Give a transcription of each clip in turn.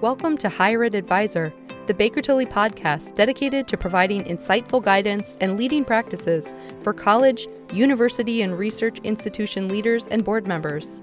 Welcome to Higher Ed Advisor, the Baker Tilly podcast dedicated to providing insightful guidance and leading practices for college, university, and research institution leaders and board members.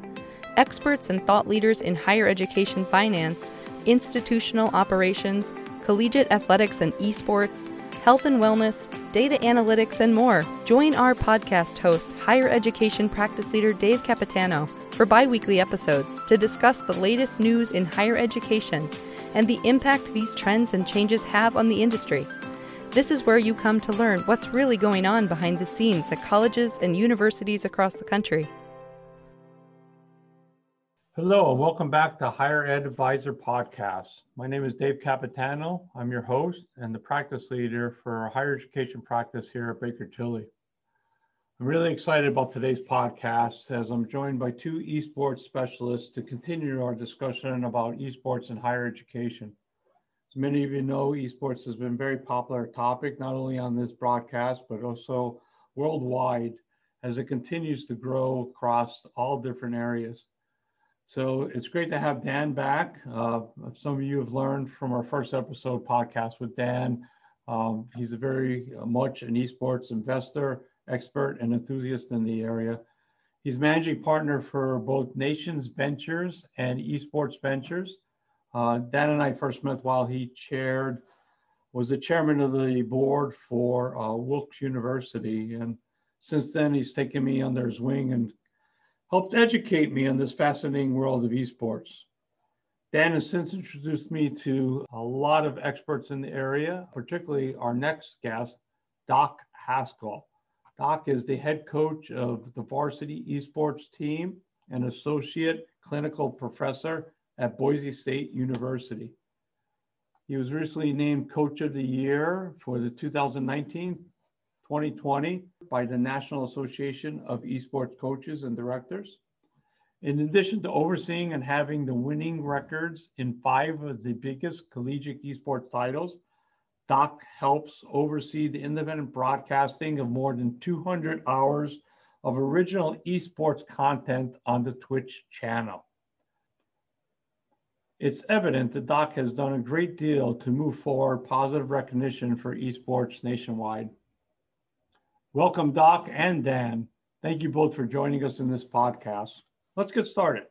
Experts and thought leaders in higher education finance, institutional operations, collegiate athletics and esports, health and wellness, data analytics, and more. Join our podcast host, higher education practice leader Dave Capitano, for bi weekly episodes to discuss the latest news in higher education and the impact these trends and changes have on the industry. This is where you come to learn what's really going on behind the scenes at colleges and universities across the country. Hello, and welcome back to Higher Ed Advisor Podcast. My name is Dave Capitano. I'm your host and the practice leader for higher education practice here at Baker Tilly. I'm really excited about today's podcast as I'm joined by two esports specialists to continue our discussion about esports in higher education. As many of you know, esports has been a very popular topic, not only on this broadcast, but also worldwide as it continues to grow across all different areas. So it's great to have Dan back. Uh, some of you have learned from our first episode podcast with Dan. Um, he's a very much an esports investor, expert, and enthusiast in the area. He's managing partner for both Nations Ventures and Esports Ventures. Uh, Dan and I first met while he chaired, was the chairman of the board for uh, Wilkes University. And since then, he's taken me under his wing and helped educate me on this fascinating world of esports. Dan has since introduced me to a lot of experts in the area, particularly our next guest, Doc Haskell. Doc is the head coach of the varsity esports team and associate clinical professor at Boise State University. He was recently named Coach of the Year for the 2019 2020 by the National Association of Esports Coaches and Directors. In addition to overseeing and having the winning records in five of the biggest collegiate esports titles, Doc helps oversee the independent broadcasting of more than 200 hours of original esports content on the Twitch channel. It's evident that Doc has done a great deal to move forward positive recognition for esports nationwide. Welcome, Doc and Dan. Thank you both for joining us in this podcast. Let's get started.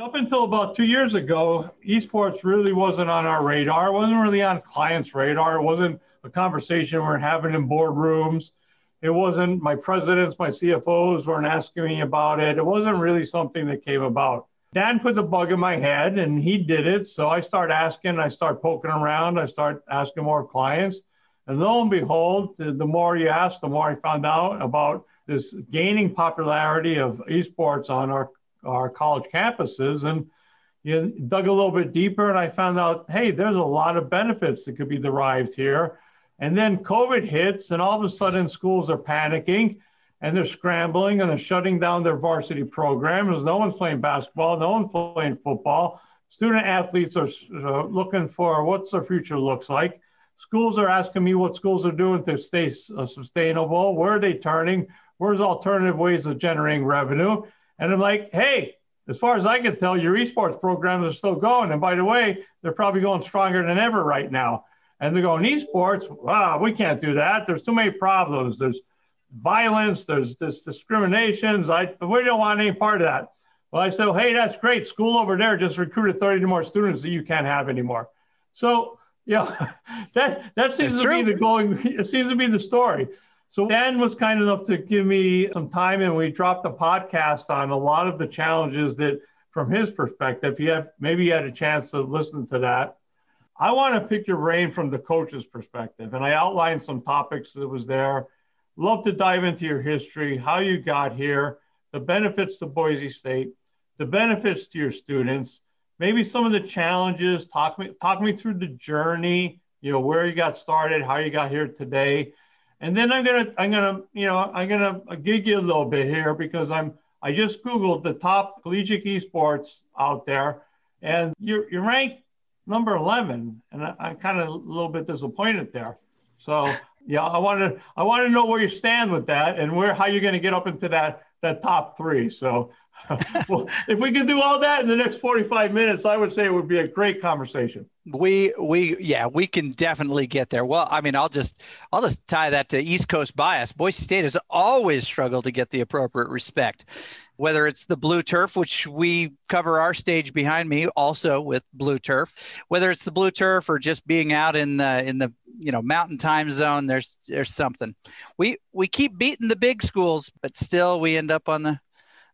Up until about two years ago, esports really wasn't on our radar. It wasn't really on clients' radar. It wasn't a conversation we're having in boardrooms. It wasn't my presidents, my CFOs weren't asking me about it. It wasn't really something that came about. Dan put the bug in my head and he did it. So I start asking, I start poking around, I start asking more clients. And lo and behold, the, the more you ask, the more I found out about this gaining popularity of esports on our, our college campuses. And you dug a little bit deeper, and I found out, hey, there's a lot of benefits that could be derived here. And then COVID hits, and all of a sudden, schools are panicking and they're scrambling and they're shutting down their varsity programs. No one's playing basketball, no one's playing football. Student athletes are uh, looking for what's their future looks like schools are asking me what schools are doing to stay uh, sustainable. Where are they turning? Where's alternative ways of generating revenue? And I'm like, hey, as far as I can tell, your esports programs are still going. And by the way, they're probably going stronger than ever right now. And they're going esports. Wow, we can't do that. There's too many problems. There's violence. There's this discriminations. I we don't want any part of that. Well, I said, well, hey, that's great. School over there just recruited 30 more students that you can't have anymore. So yeah, that that seems it's to true. be the going. It seems to be the story. So Dan was kind enough to give me some time, and we dropped the podcast on a lot of the challenges that, from his perspective, you have maybe you had a chance to listen to that. I want to pick your brain from the coach's perspective, and I outlined some topics that was there. Love to dive into your history, how you got here, the benefits to Boise State, the benefits to your students, maybe some of the challenges. Talk me talk me through the journey. You know where you got started, how you got here today, and then I'm gonna I'm gonna you know I'm gonna gig you a little bit here because I'm I just googled the top collegiate esports out there, and you're you're ranked number 11, and I, I'm kind of a little bit disappointed there. So yeah, I want to I want to know where you stand with that and where how you're going to get up into that that top three. So well, if we could do all that in the next 45 minutes, I would say it would be a great conversation. We we yeah, we can definitely get there. Well, I mean, I'll just I'll just tie that to East Coast bias. Boise State has always struggled to get the appropriate respect. Whether it's the blue turf, which we cover our stage behind me, also with blue turf, whether it's the blue turf or just being out in the in the you know mountain time zone, there's there's something. We we keep beating the big schools, but still we end up on the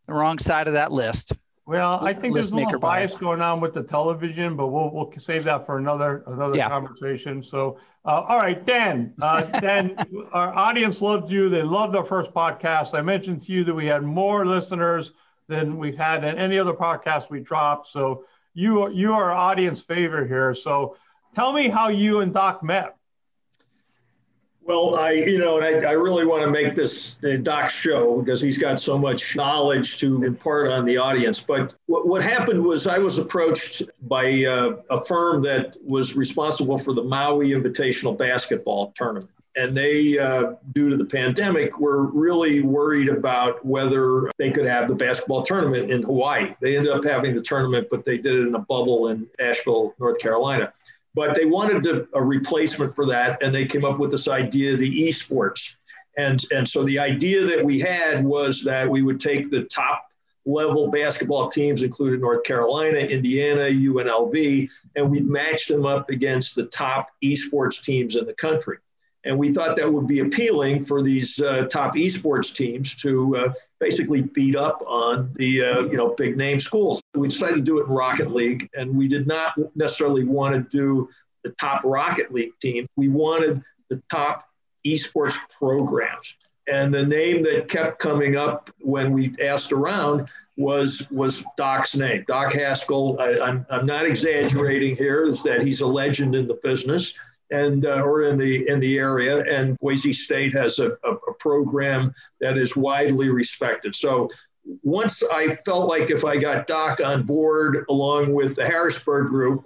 the wrong side of that list. Well, I think there's a little bias, bias going on with the television, but we'll we'll save that for another another yeah. conversation. So, uh, all right, Dan. Uh, Dan, our audience loved you. They loved our first podcast. I mentioned to you that we had more listeners than we've had in any other podcast we dropped. So you you are audience favorite here. So tell me how you and Doc met. Well, I, you know, I, I really want to make this uh, Doc show because he's got so much knowledge to impart on the audience. But what, what happened was I was approached by uh, a firm that was responsible for the Maui Invitational Basketball Tournament. And they, uh, due to the pandemic, were really worried about whether they could have the basketball tournament in Hawaii. They ended up having the tournament, but they did it in a bubble in Asheville, North Carolina but they wanted a, a replacement for that, and they came up with this idea, of the esports. And, and so the idea that we had was that we would take the top level basketball teams, including North Carolina, Indiana, UNLV, and we'd match them up against the top esports teams in the country. And we thought that would be appealing for these uh, top esports teams to uh, basically beat up on the uh, you know big name schools. We decided to do it in Rocket League, and we did not necessarily want to do the top Rocket League team. We wanted the top esports programs. And the name that kept coming up when we asked around was was Doc's name. Doc Haskell, I, I'm, I'm not exaggerating here, is that he's a legend in the business and uh, or in the in the area. And Boise State has a, a, a program that is widely respected. So once I felt like if I got Doc on board along with the Harrisburg group,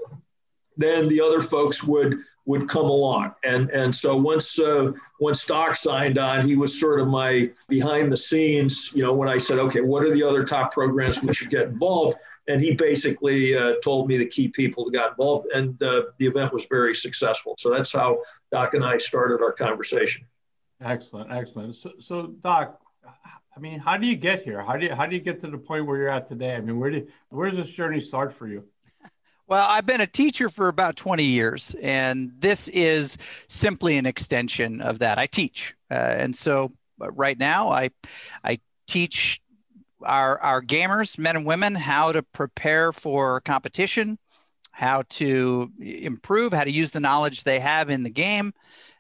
then the other folks would would come along. And and so once uh, once Doc signed on, he was sort of my behind the scenes. You know, when I said, okay, what are the other top programs we should get involved? And he basically uh, told me the key people that got involved, and uh, the event was very successful. So that's how Doc and I started our conversation. Excellent, excellent. So, so Doc, I mean, how do you get here? How do you how do you get to the point where you're at today? I mean, where do where does this journey start for you? Well, I've been a teacher for about 20 years, and this is simply an extension of that. I teach, uh, and so uh, right now I I teach our our gamers, men and women, how to prepare for competition, how to improve, how to use the knowledge they have in the game,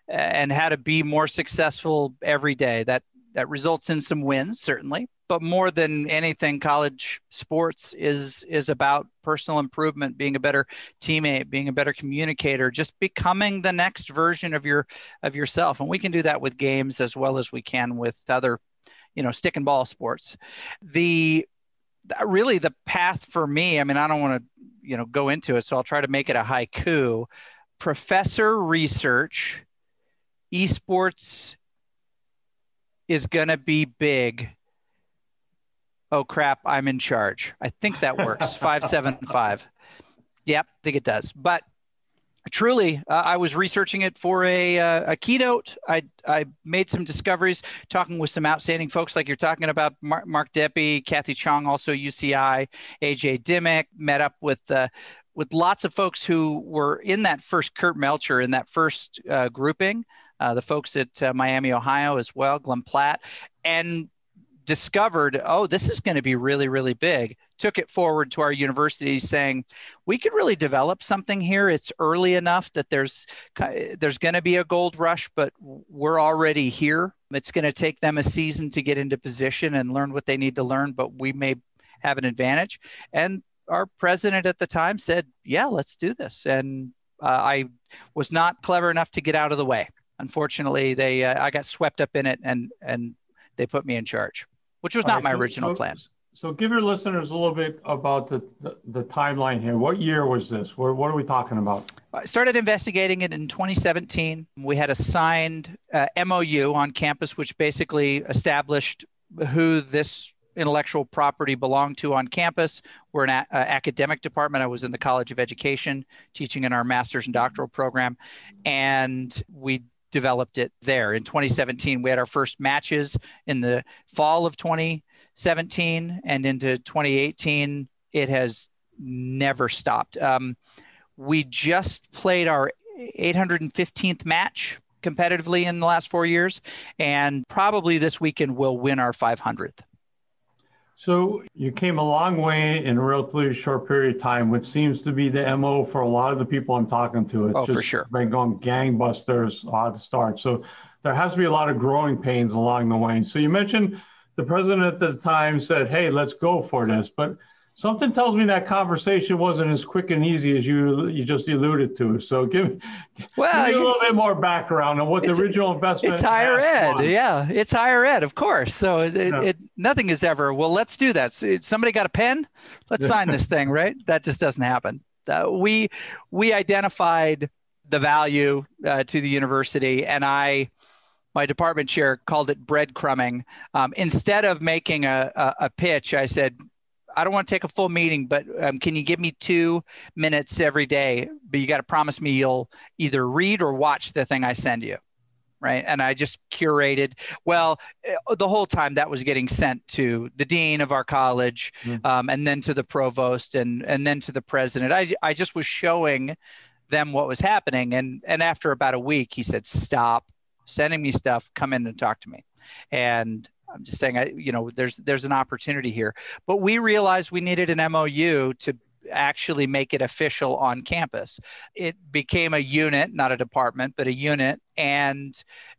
and how to be more successful every day. That that results in some wins, certainly, but more than anything, college sports is is about personal improvement, being a better teammate, being a better communicator, just becoming the next version of your of yourself. And we can do that with games as well as we can with other you know stick and ball sports. The really the path for me i mean i don't want to you know go into it so i'll try to make it a haiku. Professor research esports is going to be big. Oh crap i'm in charge. I think that works. 575 yep i think it does. But truly uh, i was researching it for a, uh, a keynote. I, I made some discoveries talking with some outstanding folks like you're talking about mark, mark deppe kathy chiang also uci aj dimmick met up with uh, with lots of folks who were in that first kurt melcher in that first uh, grouping uh, the folks at uh, miami ohio as well glenn platt. And discovered, oh, this is going to be really, really big, took it forward to our university saying, we could really develop something here. It's early enough that there's there's going to be a gold rush, but we're already here. It's going to take them a season to get into position and learn what they need to learn, but we may have an advantage. And our president at the time said, yeah, let's do this. And uh, I was not clever enough to get out of the way. Unfortunately, they uh, I got swept up in it and and they put me in charge which was not right, my so, original so, plan. So give your listeners a little bit about the, the, the timeline here. What year was this? What, what, are we talking about? I started investigating it in 2017. We had a signed uh, MOU on campus, which basically established who this intellectual property belonged to on campus. We're an a- academic department. I was in the College of Education teaching in our master's and doctoral program, and we developed it there. In 2017, we had our first matches in the fall of 2017, and into 2018, it has never stopped. Um, we just played our 815th match competitively in the last four years, and probably this weekend we'll win our 500th. So you came a long way in a relatively short period of time, which seems to be the MO for a lot of the people I'm talking to. It's oh, just for sure. been going gangbusters at the start. So there has to be a lot of growing pains along the way. So you mentioned the president at the time said, hey, let's go for this. But Something tells me that conversation wasn't as quick and easy as you you just alluded to. So give, well, give me a little bit more background on what the original investment. It's higher ed, was. yeah. It's higher ed, of course. So it, yeah. it, nothing is ever. Well, let's do that. Somebody got a pen? Let's sign this thing, right? That just doesn't happen. Uh, we we identified the value uh, to the university, and I my department chair called it breadcrumbing. Um, instead of making a, a, a, pitch, I said, I don't want to take a full meeting, but um, can you give me two minutes every day? But you got to promise me you'll either read or watch the thing I send you. Right. And I just curated. Well, eh, the whole time that was getting sent to the dean of our college mm. um, and then to the provost and, and then to the president. I, I just was showing them what was happening. And, and after about a week, he said, Stop sending me stuff. Come in and talk to me. And I'm just saying, I, you know, there's there's an opportunity here. But we realized we needed an MOU to actually make it official on campus. It became a unit, not a department, but a unit, and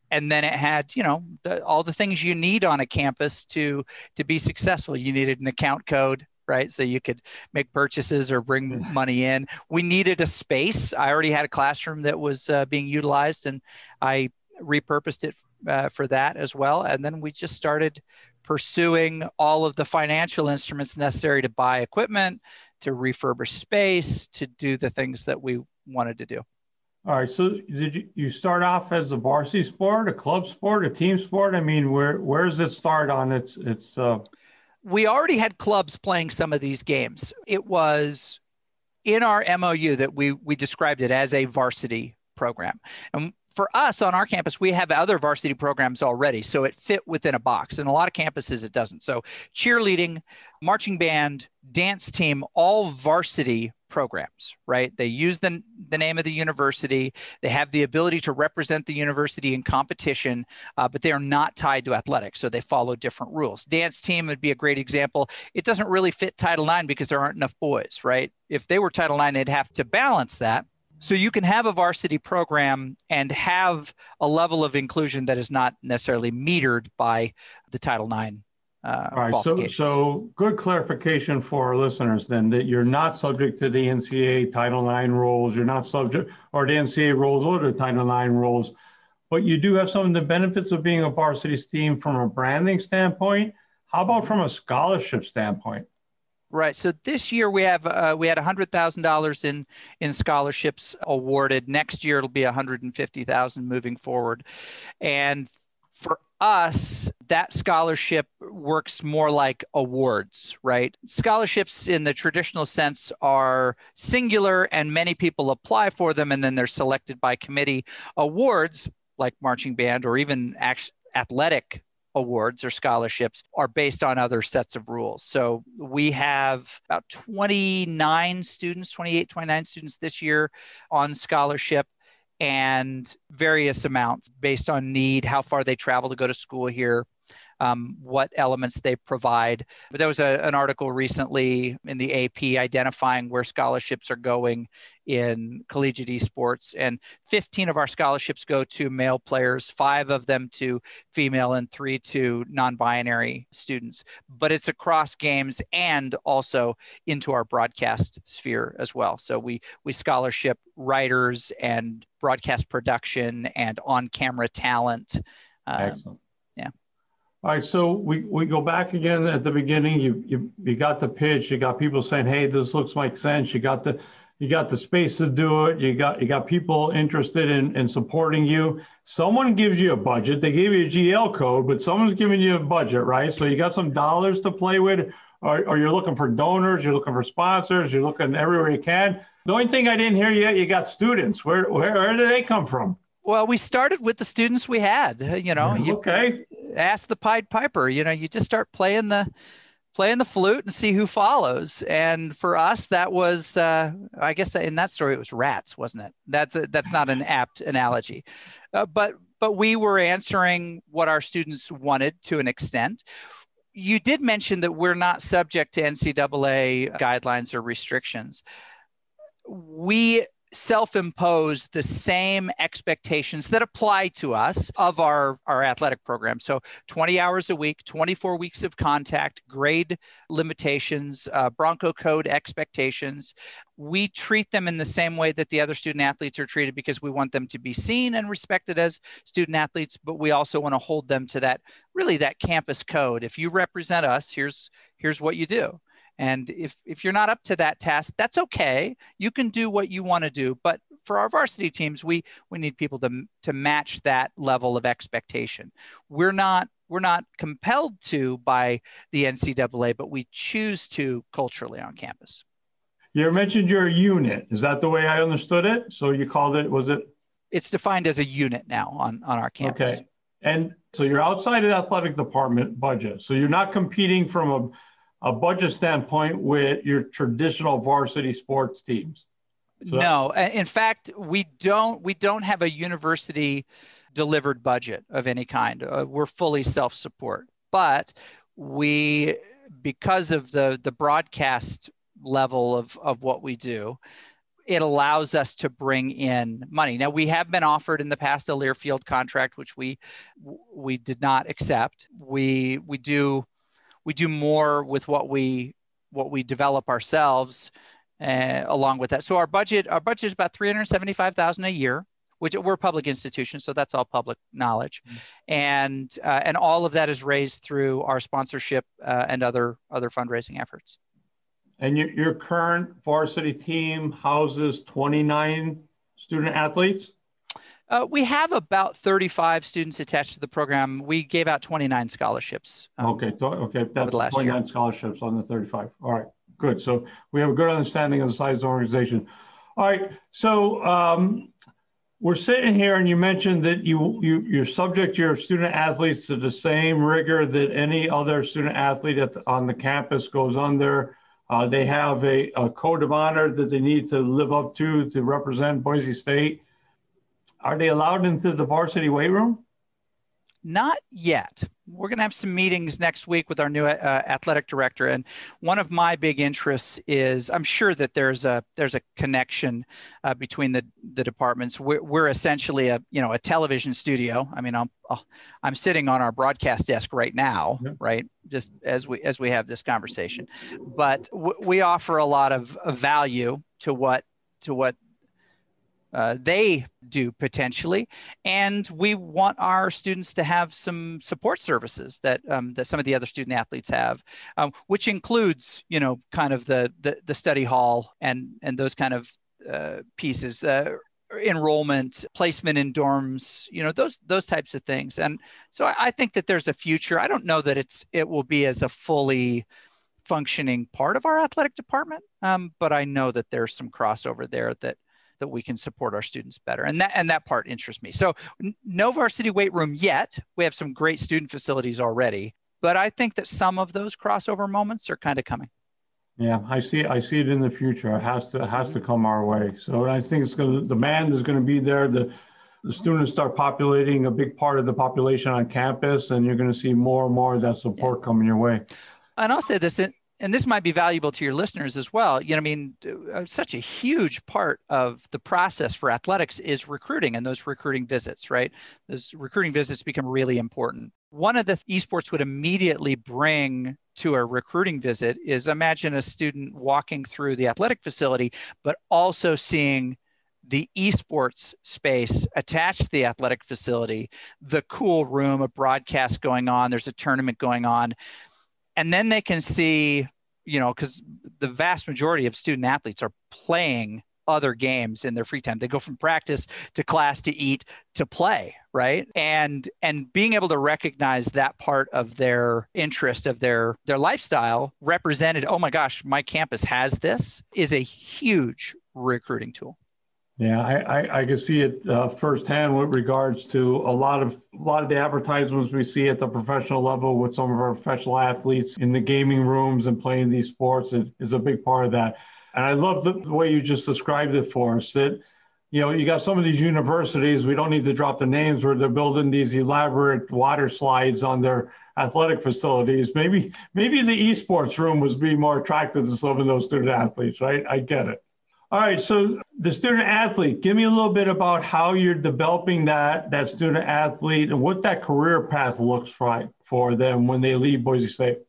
and then it had you know the, all the things you need on a campus to to be successful. You needed an account code. Right, so you could make purchases or bring money in. We needed a space. I already had a classroom that was uh, being utilized, and I repurposed it uh, for that as well. And then we just started pursuing all of the financial instruments necessary to buy equipment, to refurbish space, to do the things that we wanted to do. All right. So did you, you start off as a varsity sport, a club sport, a team sport? I mean, where where does it start on its its? Uh... We already had clubs playing some of these games. It was in our MOU that we we described it as a varsity program, and for us on our campus, we have other varsity programs already, so it fit within a box. And a lot of campuses, it doesn't. So, cheerleading, marching band, dance team, all varsity programs, right? They use the, the name of the university. They have the ability to represent the university in competition, uh, but they are not tied to athletics. So they follow different rules. Dance team would be a great example. It doesn't really fit Title IX because there aren't enough boys, right? If they were Title IX, they'd have to balance that so you can have a varsity program and have a level of inclusion that is not necessarily metered by the Title IX. Uh, All right, so, so good clarification for our listeners then that you're not subject to the NCAA Title IX rules, you're not subject, or the NCAA rules or the Title IX rules, but you do have some of the benefits of being a varsity team from a branding standpoint. How about from a scholarship standpoint? Right. So this year we have uh, we had hundred thousand dollars in in scholarships awarded. Next year it'll be one hundred and fifty thousand moving forward, and for us that scholarship works more like awards right scholarships in the traditional sense are singular and many people apply for them and then they're selected by committee awards like marching band or even athletic awards or scholarships are based on other sets of rules. So we have about 29 students, 28, 29 students this year on scholarship and various amounts based on need, how far they travel to go to school here, um, what elements they provide. But there was a, an article recently in the AP identifying where scholarships are going in collegiate esports. And 15 of our scholarships go to male players, five of them to female, and three to non binary students. But it's across games and also into our broadcast sphere as well. So we, we scholarship writers and broadcast production and on camera talent. Um. All right, so we, we go back again at the beginning. You, you you got the pitch. You got people saying, "Hey, this looks like sense." You got the you got the space to do it. You got you got people interested in, in supporting you. Someone gives you a budget. They gave you a GL code, but someone's giving you a budget, right? So you got some dollars to play with, or, or you're looking for donors, you're looking for sponsors, you're looking everywhere you can. The only thing I didn't hear yet, you got students. Where where, where do they come from? Well, we started with the students we had. You know, you okay. Ask the Pied Piper. You know, you just start playing the playing the flute and see who follows. And for us, that was, uh, I guess, that in that story, it was rats, wasn't it? That's a, that's not an apt analogy, uh, but but we were answering what our students wanted to an extent. You did mention that we're not subject to NCAA guidelines or restrictions. We self impose the same expectations that apply to us of our, our athletic program. So 20 hours a week, 24 weeks of contact, grade limitations, uh, Bronco code expectations. We treat them in the same way that the other student athletes are treated because we want them to be seen and respected as student athletes, but we also want to hold them to that really that campus code. If you represent us, here's here's what you do. And if, if you're not up to that task, that's okay. You can do what you want to do. But for our varsity teams, we, we need people to, to match that level of expectation. We're not, we're not compelled to by the NCAA, but we choose to culturally on campus. You mentioned your unit. Is that the way I understood it? So you called it, was it? It's defined as a unit now on, on our campus. Okay. And so you're outside of the athletic department budget. So you're not competing from a a budget standpoint with your traditional varsity sports teams? So no, in fact, we don't. We don't have a university delivered budget of any kind. Uh, we're fully self-support, but we, because of the the broadcast level of of what we do, it allows us to bring in money. Now we have been offered in the past a Learfield contract, which we we did not accept. We we do we do more with what we what we develop ourselves uh, along with that. So our budget our budget is about 375,000 a year which we're a public institution, so that's all public knowledge, mm-hmm. and uh, and all of that is raised through our sponsorship uh, and other other fundraising efforts. And your, your current varsity team houses 29 student athletes. Uh, we have about 35 students attached to the program. We gave out 29 scholarships. Um, okay, okay, that's 29 year. scholarships on the 35. All right, good. So we have a good understanding of the size of the organization. All right, so um, we're sitting here, and you mentioned that you you you subject your student athletes to the same rigor that any other student athlete the, on the campus goes under. Uh, they have a, a code of honor that they need to live up to to represent Boise State. Are they allowed into the varsity weight room? Not yet. We're going to have some meetings next week with our new uh, athletic director, and one of my big interests is I'm sure that there's a there's a connection uh, between the the departments. We're, we're, essentially a you know a television studio. I mean, I'm I'm sitting on our broadcast desk right now, yeah. right? Just as we as we have this conversation, but w- we offer a lot of, of value to what to what uh, they do potentially, and we want our students to have some support services that um, that some of the other student athletes have, um, which includes you know kind of the the, the study hall and and those kind of uh, pieces. Uh, enrollment placement in dorms you know those those types of things and so I, I think that there's a future i don't know that it's it will be as a fully functioning part of our athletic department um, but i know that there's some crossover there that that we can support our students better. And that and that part interests me. So no varsity weight room yet. We have some great student facilities already, but I think that some of those crossover moments are kind of coming. Yeah, I see. I see it in the future. It has to it has to come our way. So I think it's going. To, the demand is going to be there. The the students start populating a big part of the population on campus, and you're going to see more and more of that support yeah. coming your way. And I'll say this: and this might be valuable to your listeners as well. You know, I mean, uh, such a huge part of the process for athletics is recruiting and those recruiting visits, right? Those recruiting visits become really important. One of the esports would immediately bring to a recruiting visit is imagine a student walking through the athletic facility, but also seeing the esports space attached to the athletic facility, the cool room, a broadcast going on, there's a tournament going on and then they can see you know because the vast majority of student athletes are playing other games in their free time. They go from practice to class to eat to play, right? And and being able to recognize that part of their interest of their their lifestyle represented, oh my gosh, my campus has this is a huge recruiting tool. Yeah, I, I, I, can see it uh, firsthand with regards to a lot of a lot of the advertisements we see at the professional level with some of our professional athletes in the gaming rooms and playing these sports is, is a big part of that. And I love the, the way you just described it for us that, you know, you got some of these universities, we don't need to drop the names where they're building these elaborate water slides on their athletic facilities. Maybe, maybe the esports room was being more attractive to some of those student athletes, right? I get it. All right, so the student athlete, give me a little bit about how you're developing that that student athlete and what that career path looks like for them when they leave Boise State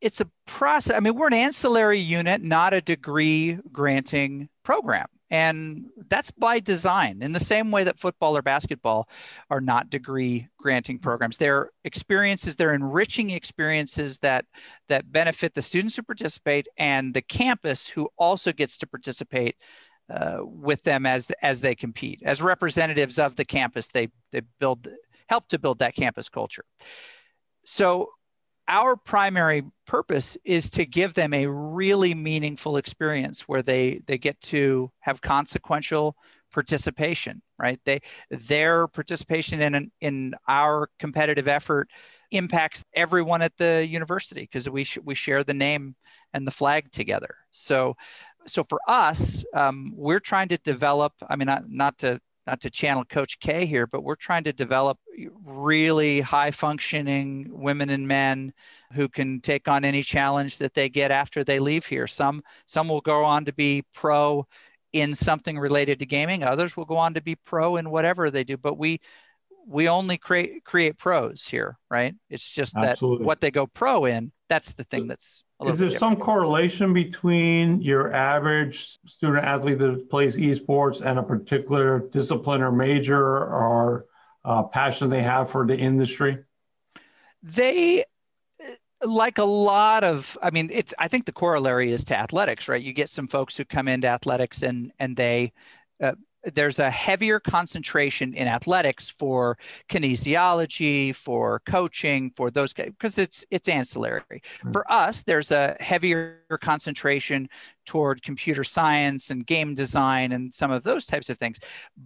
it's a process. I mean, we're an ancillary unit, not a degree granting program. And that's by design, in the same way that football or basketball are not degree granting programs. They're experiences, they're enriching experiences that, that benefit the students who participate and the campus who also gets to participate uh, with them as, as they compete. As representatives of the campus, they, they build, help to build that campus culture. So our primary purpose is to give them a really meaningful experience where they they get to have consequential participation right? They their participation in in our competitive effort impacts everyone at the university because we sh- we share the name and the flag together. So so for us um, we're trying to develop i mean not, not to not to channel Coach K here, but we're trying to develop really high functioning women and men who can take on any challenge that they get after they leave here. Some some will go on to be pro in something related to gaming. Others will go on to be pro in whatever they do. But we we only create create pros here, right? It's just Absolutely. that what they go pro in, that's the thing that's is there some correlation between your average student athlete that plays esports and a particular discipline or major or uh, passion they have for the industry? They like a lot of i mean it's i think the corollary is to athletics right you get some folks who come into athletics and and they uh, there's a heavier concentration in athletics for kinesiology, for coaching, for those because it's it's ancillary. Mm-hmm. For us, there's a heavier concentration toward computer science and game design and some of those types of things.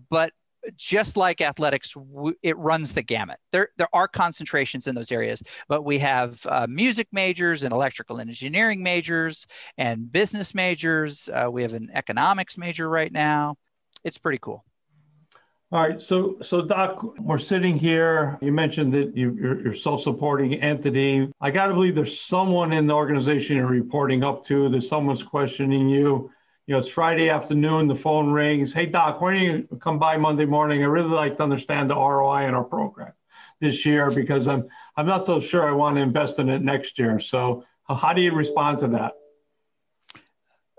But just like athletics, it runs the gamut. There, there are concentrations in those areas, but we have uh, music majors and electrical engineering majors and business majors. Uh, we have an economics major right now it's pretty cool. All right, so so Doc, we're sitting here. You mentioned that you, you're, you're self-supporting entity. I got to believe there's someone in the organization you're reporting up to. There's someone's questioning you. You know, it's Friday afternoon. The phone rings. Hey Doc, why don't you come by Monday morning? I really like to understand the ROI in our program this year because I'm I'm not so sure I want to invest in it next year. So how do you respond to that?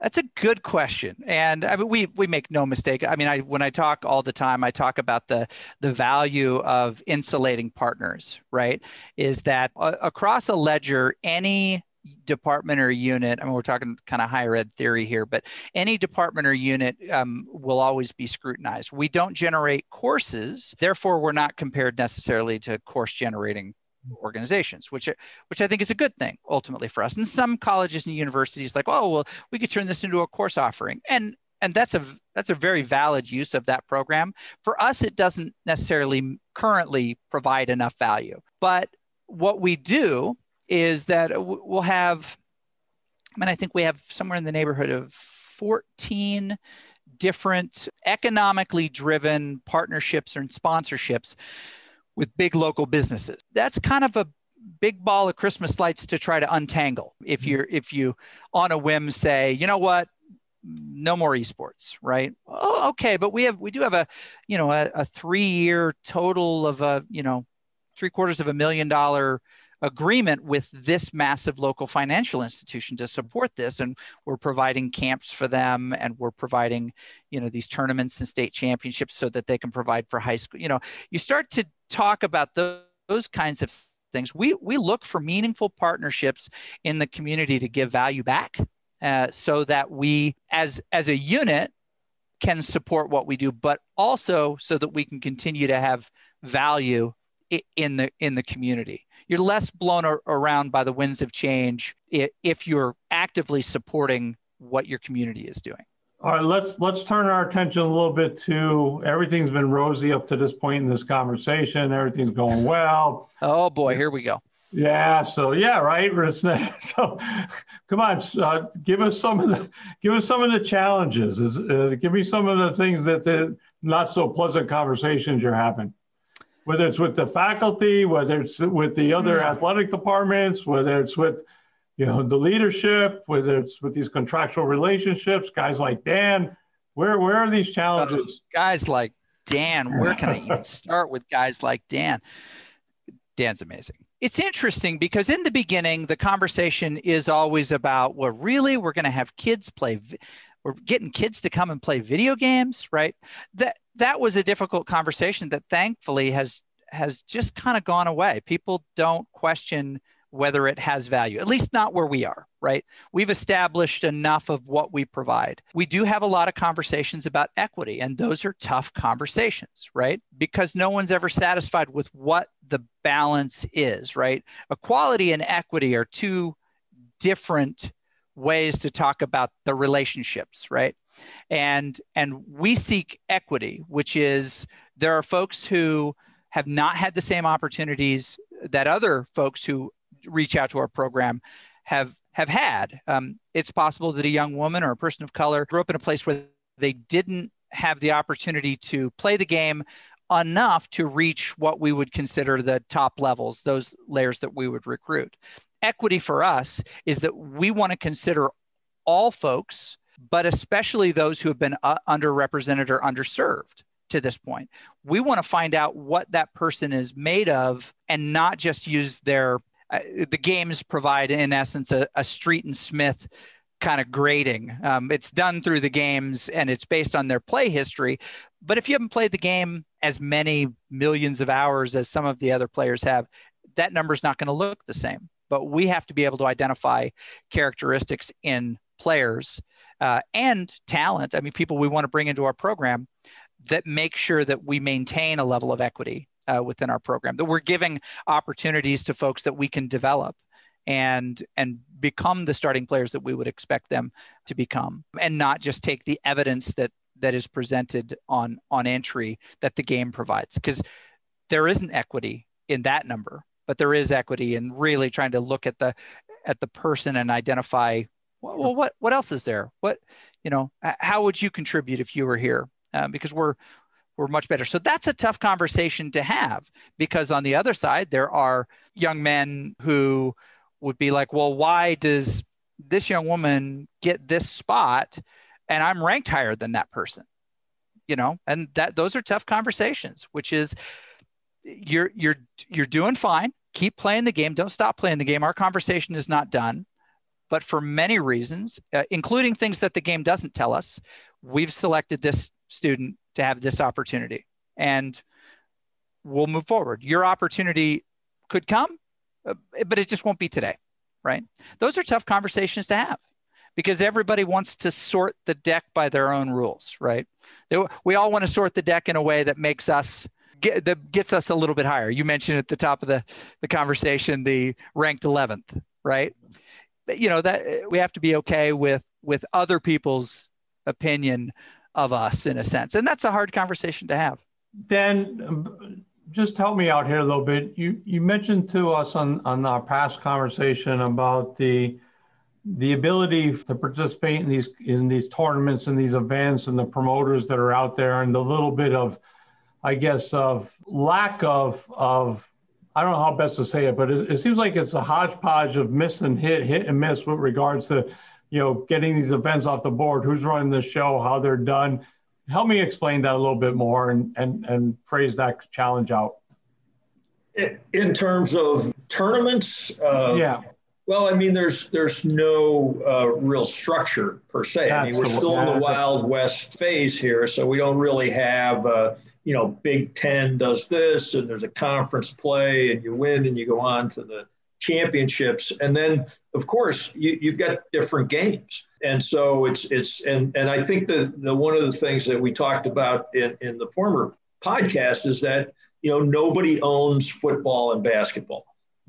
That's a good question, and I mean, we we make no mistake. I mean, I when I talk all the time, I talk about the the value of insulating partners. Right? Is that uh, across a ledger, any department or unit i mean we're talking kind of higher ed theory here but any department or unit um, will always be scrutinized we don't generate courses therefore we're not compared necessarily to course generating organizations, which which I think is a good thing ultimately for us. And some colleges and universities like, oh well, we could turn this into a course offering, and and that's a that's a very valid use of that program. For us, it doesn't necessarily currently provide enough value, but what we do is that we'll have. I mean, I think we have somewhere in the neighborhood of 14 different economically driven partnerships and sponsorships with big local businesses. That's kind of a big ball of Christmas lights to try to untangle. If mm-hmm. you're if you on a whim say, you know what, no more esports, right? Oh, okay, but we have we do have a you know a, a three year total of a you know three quarters of a million dollar agreement with this massive local financial institution to support this and we're providing camps for them and we're providing you know these tournaments and state championships so that they can provide for high school you know you start to talk about those, those kinds of things we we look for meaningful partnerships in the community to give value back uh, so that we as as a unit can support what we do, but also so that we can continue to have value in the in the community. You're less blown around by the winds of change if you're actively supporting what your community is doing. All right, let's let's turn our attention a little bit to everything's been rosy up to this point in this conversation. Everything's going well. Oh boy, here we go. Yeah. So yeah, right. So come on, uh, give us some of the give us some of the challenges. Uh, give me some of the things that the not so pleasant conversations you're having. Whether it's with the faculty, whether it's with the other mm. athletic departments, whether it's with you know the leadership, whether it's with these contractual relationships, guys like Dan. Where where are these challenges? Uh, guys like Dan. Where can I even start with guys like Dan? Dan's amazing it's interesting because in the beginning the conversation is always about well really we're going to have kids play we're getting kids to come and play video games right that that was a difficult conversation that thankfully has has just kind of gone away people don't question whether it has value, at least not where we are, right? We've established enough of what we provide. We do have a lot of conversations about equity, and those are tough conversations, right? Because no one's ever satisfied with what the balance is, right? Equality and equity are two different ways to talk about the relationships, right? And and we seek equity, which is there are folks who have not had the same opportunities that other folks who reach out to our program have have had. Um, it's possible that a young woman or a person of color grew up in a place where they didn't have the opportunity to play the game enough to reach what we would consider the top levels, those layers that we would recruit. Equity for us is that we want to consider all folks, but especially those who have been uh, underrepresented or underserved to this point. We want to find out what that person is made of and not just use their the games provide, in essence, a, a Street and Smith kind of grading. Um, it's done through the games and it's based on their play history. But if you haven't played the game as many millions of hours as some of the other players have, that number is not going to look the same. But we have to be able to identify characteristics in players uh, and talent. I mean, people we want to bring into our program that make sure that we maintain a level of equity uh, within our program that we're giving opportunities to folks that we can develop and and become the starting players that we would expect them to become and not just take the evidence that that is presented on on entry that the game provides. Because there isn't equity in that number but there is equity in really trying to look at the at the person and identify well what what else is there? What you know how would you contribute if you were here? Uh, because we're we're much better. So that's a tough conversation to have because on the other side, there are young men who would be like, well, why does this young woman get this spot and I'm ranked higher than that person? You know, and that those are tough conversations, which is you're you're you're doing fine. Keep playing the game. Don't stop playing the game. Our conversation is not done. But for many reasons, uh, including things that the game doesn't tell us, we've selected this student to have this opportunity and we'll move forward. Your opportunity could come, uh, but it just won't be today, right? Those are tough conversations to have because everybody wants to sort the deck by their own rules, right? We all want to sort the deck in a way that makes us get, that gets us a little bit higher. You mentioned at the top of the, the conversation the ranked 11th, right? You know that we have to be okay with with other people's opinion of us in a sense. And that's a hard conversation to have. Dan, just help me out here a little bit. You you mentioned to us on, on our past conversation about the the ability to participate in these in these tournaments and these events and the promoters that are out there and the little bit of I guess of lack of of I don't know how best to say it, but it, it seems like it's a hodgepodge of miss and hit, hit and miss with regards to you know, getting these events off the board, who's running the show, how they're done. Help me explain that a little bit more and and and phrase that challenge out. In terms of tournaments, uh, yeah. Well, I mean, there's there's no uh, real structure per se. That's I mean, we're still in the Wild West phase here, so we don't really have, uh, you know, Big Ten does this, and there's a conference play, and you win, and you go on to the championships. And then, of course, you, you've got different games. And so it's it's and and I think that the one of the things that we talked about in, in the former podcast is that you know nobody owns football and basketball,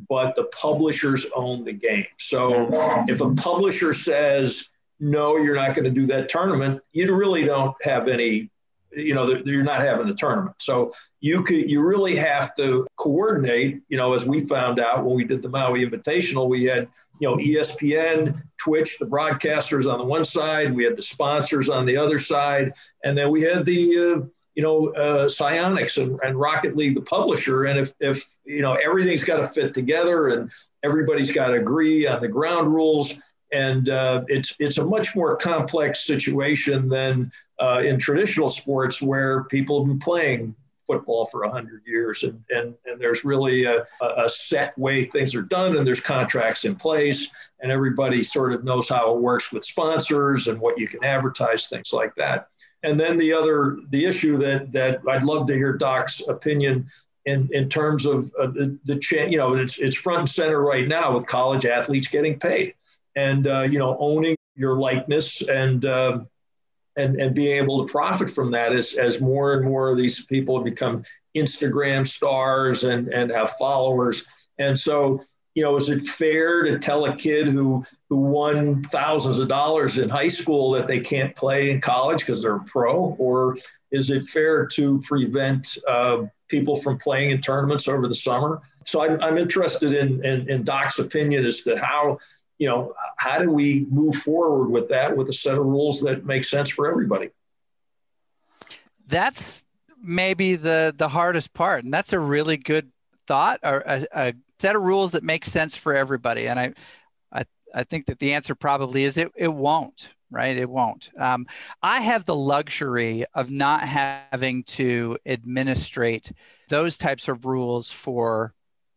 but the publishers own the game. So if a publisher says no, you're not going to do that tournament, you really don't have any you know you're not having the tournament so you could you really have to coordinate you know as we found out when we did the maui invitational we had you know espn twitch the broadcasters on the one side we had the sponsors on the other side and then we had the uh, you know uh, Psyonix and, and rocket league the publisher and if if you know everything's got to fit together and everybody's got to agree on the ground rules and uh, it's it's a much more complex situation than uh, in traditional sports where people have been playing football for 100 years and, and, and there's really a, a set way things are done and there's contracts in place and everybody sort of knows how it works with sponsors and what you can advertise things like that. And then the other the issue that that i'd love to hear doc's opinion in, in terms of uh, the, the cha- you know it's, it's front and center right now with college athletes getting paid and uh, you know owning your likeness and uh, and and being able to profit from that as as more and more of these people become Instagram stars and and have followers. And so, you know, is it fair to tell a kid who who won thousands of dollars in high school that they can't play in college because they're pro, or is it fair to prevent uh, people from playing in tournaments over the summer? So I'm, I'm interested in, in, in Doc's opinion as to how you know, how do we move forward with that with a set of rules that make sense for everybody? That's maybe the the hardest part, and that's a really good thought or a, a set of rules that make sense for everybody. And I, I, I think that the answer probably is it it won't right? It won't. Um, I have the luxury of not having to administrate those types of rules for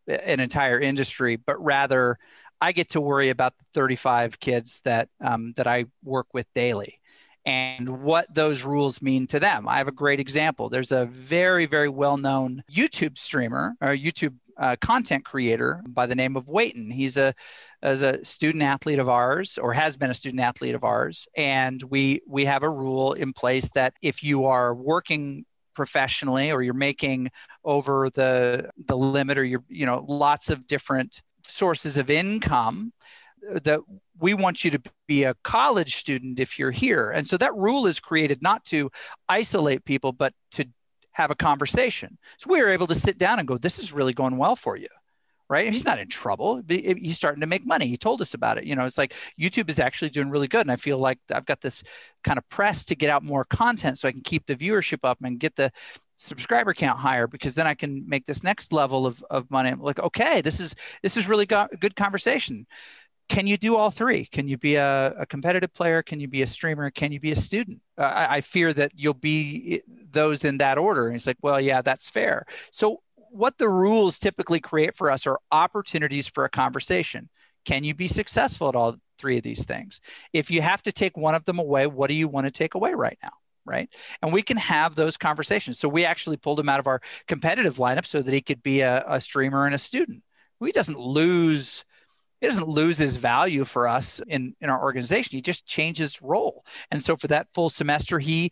an entire industry, but rather I get to worry about the 35 kids that um, that I work with daily and what those rules mean to them. I have a great example. There's a very, very well known YouTube streamer or YouTube uh, content creator by the name of Waiton. He's a as a student athlete of ours, or has been a student athlete of ours, and we we have a rule in place that if you are working professionally or you're making over the the limit or you're you know lots of different sources of income uh, that we want you to be a college student if you're here. And so that rule is created not to isolate people, but to have a conversation. So we were able to sit down and go, this is really going well for you. Right. He's not in trouble. He's starting to make money. He told us about it. You know, it's like YouTube is actually doing really good. And I feel like I've got this kind of press to get out more content so I can keep the viewership up and get the subscriber count higher because then I can make this next level of, of money. I'm like, okay, this is this is really good conversation. Can you do all three? Can you be a, a competitive player? Can you be a streamer? Can you be a student? Uh, I, I fear that you'll be those in that order. And it's like, well, yeah, that's fair. So what the rules typically create for us are opportunities for a conversation. Can you be successful at all three of these things? If you have to take one of them away, what do you want to take away right now? Right? And we can have those conversations. So we actually pulled him out of our competitive lineup so that he could be a, a streamer and a student. He doesn't lose he doesn't lose his value for us in, in our organization. He just changes role. And so for that full semester, he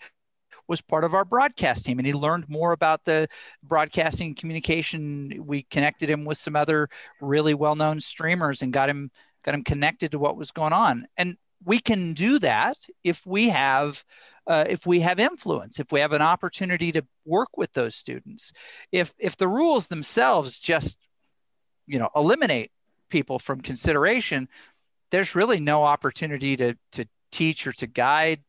was part of our broadcast team and he learned more about the broadcasting communication. We connected him with some other really well-known streamers and got him got him connected to what was going on. And we can do that if we have uh, if we have influence, if we have an opportunity to work with those students, if if the rules themselves just you know eliminate people from consideration, there's really no opportunity to to teach or to guide.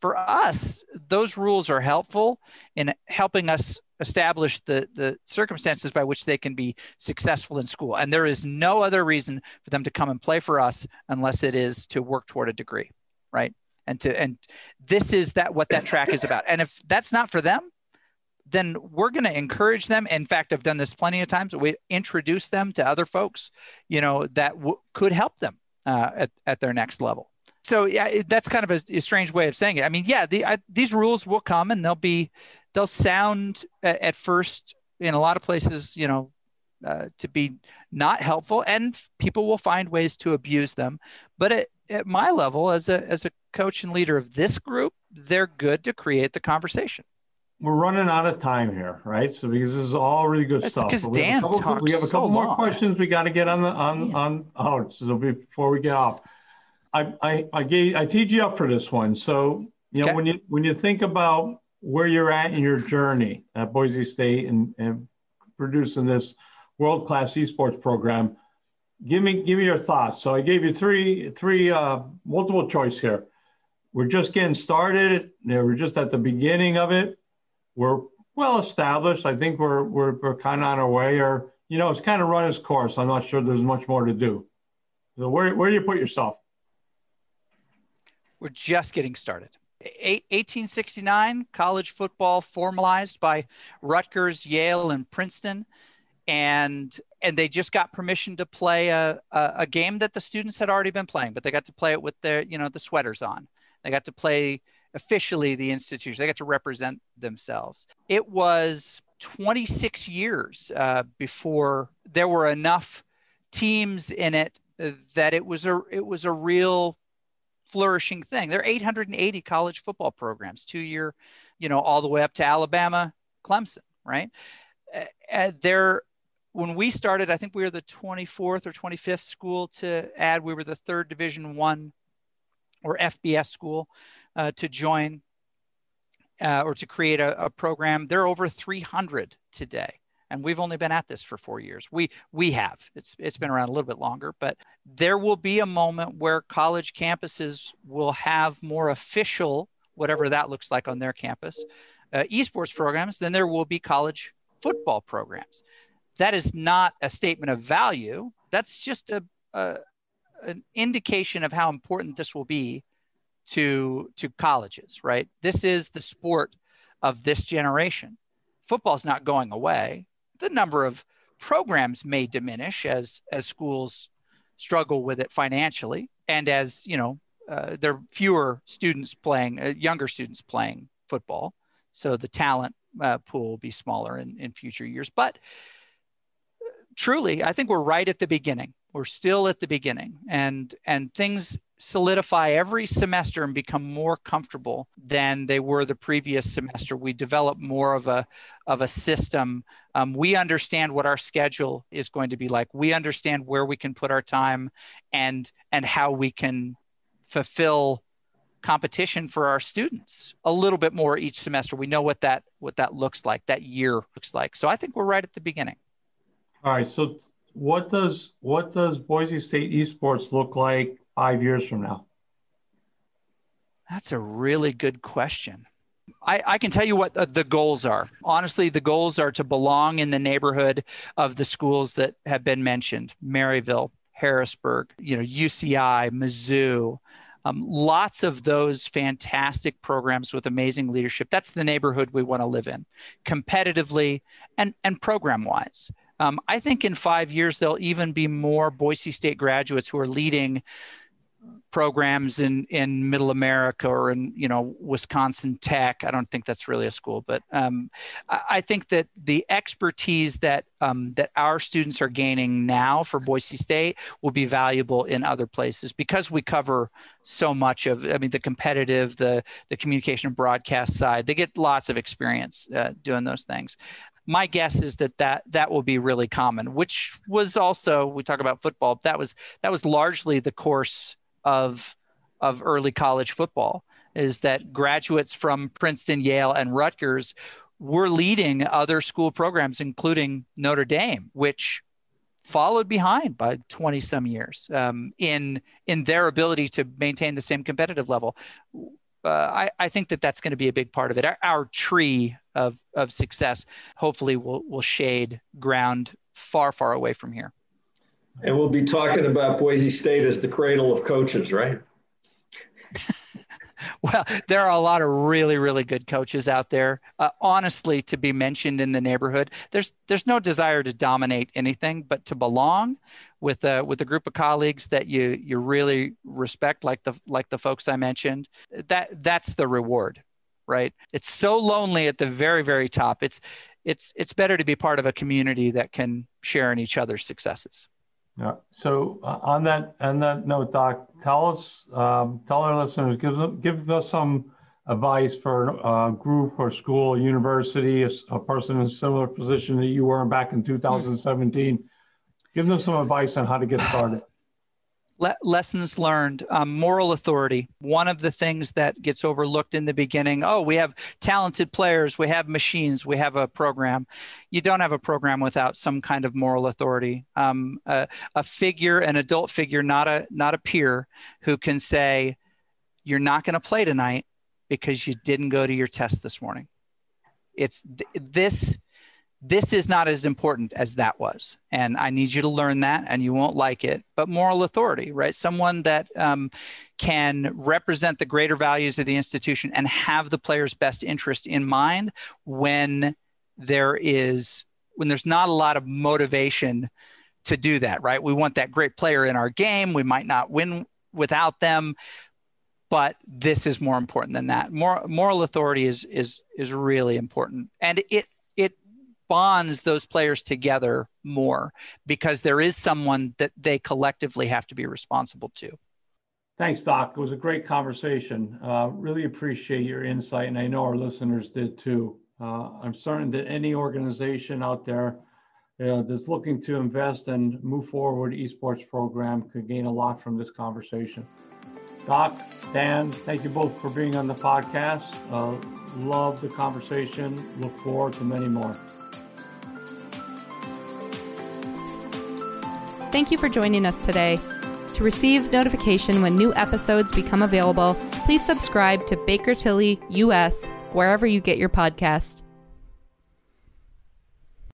For us, those rules are helpful in helping us establish the the circumstances by which they can be successful in school. And there is no other reason for them to come and play for us unless it is to work toward a degree, right? and to and this is that what that track is about and if that's not for them then we're going to encourage them in fact i've done this plenty of times we introduce them to other folks you know that w- could help them uh, at, at their next level so yeah that's kind of a, a strange way of saying it i mean yeah the, I, these rules will come and they'll be they'll sound at, at first in a lot of places you know uh, to be not helpful, and people will find ways to abuse them. But at, at my level, as a as a coach and leader of this group, they're good to create the conversation. We're running out of time here, right? So because this is all really good That's stuff. because But we have a Dan couple- talks We have a so couple more long. questions we got to get on the on on out. So before we get off, I I I gave I teed you up for this one. So you know Okay. when you when you think about where you're at in your journey at Boise State and, and producing this world class esports program, give me give me your thoughts. So I gave you three three uh, multiple choice here. We're just getting started. You know, We're just at the beginning of it. We're well established. I think we're we're, we're kind of on our way, or you know, it's kind of run its course. I'm not sure there's much more to do. So where where do you put yourself? We're just getting started. Eight- 1869, college football formalized by Rutgers, Yale, and Princeton. And and they just got permission to play a, a, a game that the students had already been playing, but they got to play it with their, you know, the sweaters on. They got to play officially the institution. They got to represent themselves. It was 26 years uh, before there were enough teams in it that it was a it was a real flourishing thing. There are 880 college football programs, two year, you know, all the way up to Alabama, Clemson, right? Uh, there, when we started, I think we were the 24th or 25th school to add. We were the third Division One or FBS school uh, to join uh, or to create a, a program. There are over 300 today and we've only been at this for four years. We we have. It's it's been around a little bit longer, but there will be a moment where college campuses will have more official, whatever that looks like on their campus, uh, esports programs. Then there will be college football programs. That is not a statement of value. That's just a, a an indication of how important this will be to to colleges. Right. This is the sport of this generation. Football's not going away the number of programs may diminish as as schools struggle with it financially and as you know uh, there are fewer students playing uh, younger students playing football. So the talent uh, pool will be smaller in, in future years. But truly i think we're right at the beginning. We're still at the beginning. And and things solidify every semester and become more comfortable than they were the previous semester. We develop more of a of a system. Um, we understand what our schedule is going to be like. We understand where we can put our time and and how we can fulfill competition for our students a little bit more each semester. We know what that what that looks like that year looks like. So i think we're right at the beginning. All right. So what does what does Boise State esports look like five years from now? That's a really good question. I, I can tell you what the, goals are. Honestly, the goals are to belong in the neighborhood of the schools that have been mentioned Maryville, Harrisburg, you know, UCI, Mizzou. Um, lots of those fantastic programs with amazing leadership. That's the neighborhood we want to live in, competitively and, and program wise. Um, I think in five years, there'll even be more Boise State graduates who are leading programs in in middle america or in you know wisconsin tech. I don't think that's really a school but um, I, think that the expertise that um, that our students are gaining now for boise state will be valuable in other places because we cover so much of i mean the competitive the the communication and broadcast side. They get lots of experience uh, doing those things. My guess is that, that that will be really common which was also we talk about football that was that was largely the course of of early college football is that graduates from Princeton, Yale, and Rutgers were leading other school programs, including Notre Dame, which followed behind by 20 some years um, in in their ability to maintain the same competitive level. Uh, I, I think that that's going to be a big part of it. Our, our tree of of success hopefully will will shade ground far far away from here. And we'll be talking about Boise State as the cradle of coaches, right? Well, there are a lot of really, really good coaches out there. Uh, honestly, to be mentioned in the neighborhood, there's there's no desire to dominate anything, but to belong with a with a group of colleagues that you you really respect, like the like the folks I mentioned. That that's the reward, right? It's so lonely at the very, very top. It's it's it's better to be part of a community that can share in each other's successes. Yeah. So uh, on that on that note, Doc, tell us, um, tell our listeners, give them, give us some advice for a group or school, university, a, a person in a similar position that you were back in 2017. Give them some advice on how to get started. Le- lessons learned, um, moral authority. One of the things that gets overlooked in the beginning oh, we have talented players, we have machines, we have a program. You don't have a program without some kind of moral authority. Um, a, a figure, an adult figure, not a not a peer, who can say, "You're not going to play tonight because you didn't go to your test this morning." It's th- this this is not as important as that was. And I need you to learn that, and you won't like it. But moral authority, right? Someone that um, can represent the greater values of the institution and have the player's best interest in mind when there is when there's not a lot of motivation to do that, right? We want that great player in our game. We might not win without them, but this is more important than that. More, moral authority is is is really important, and it bonds those players together more because there is someone that they collectively have to be responsible to. Thanks, Doc. It was a great conversation. Uh, really appreciate your insight, and I know our listeners did too. Uh, I'm certain that any organization out there uh, that's looking to invest and move forward esports program could gain a lot from this conversation. Doc, Dan, thank you both for being on the podcast. Uh, love the conversation. Look forward to many more. Thank you for joining us today. To receive notification when new episodes become available, please subscribe to Baker Tilly US wherever you get your podcast.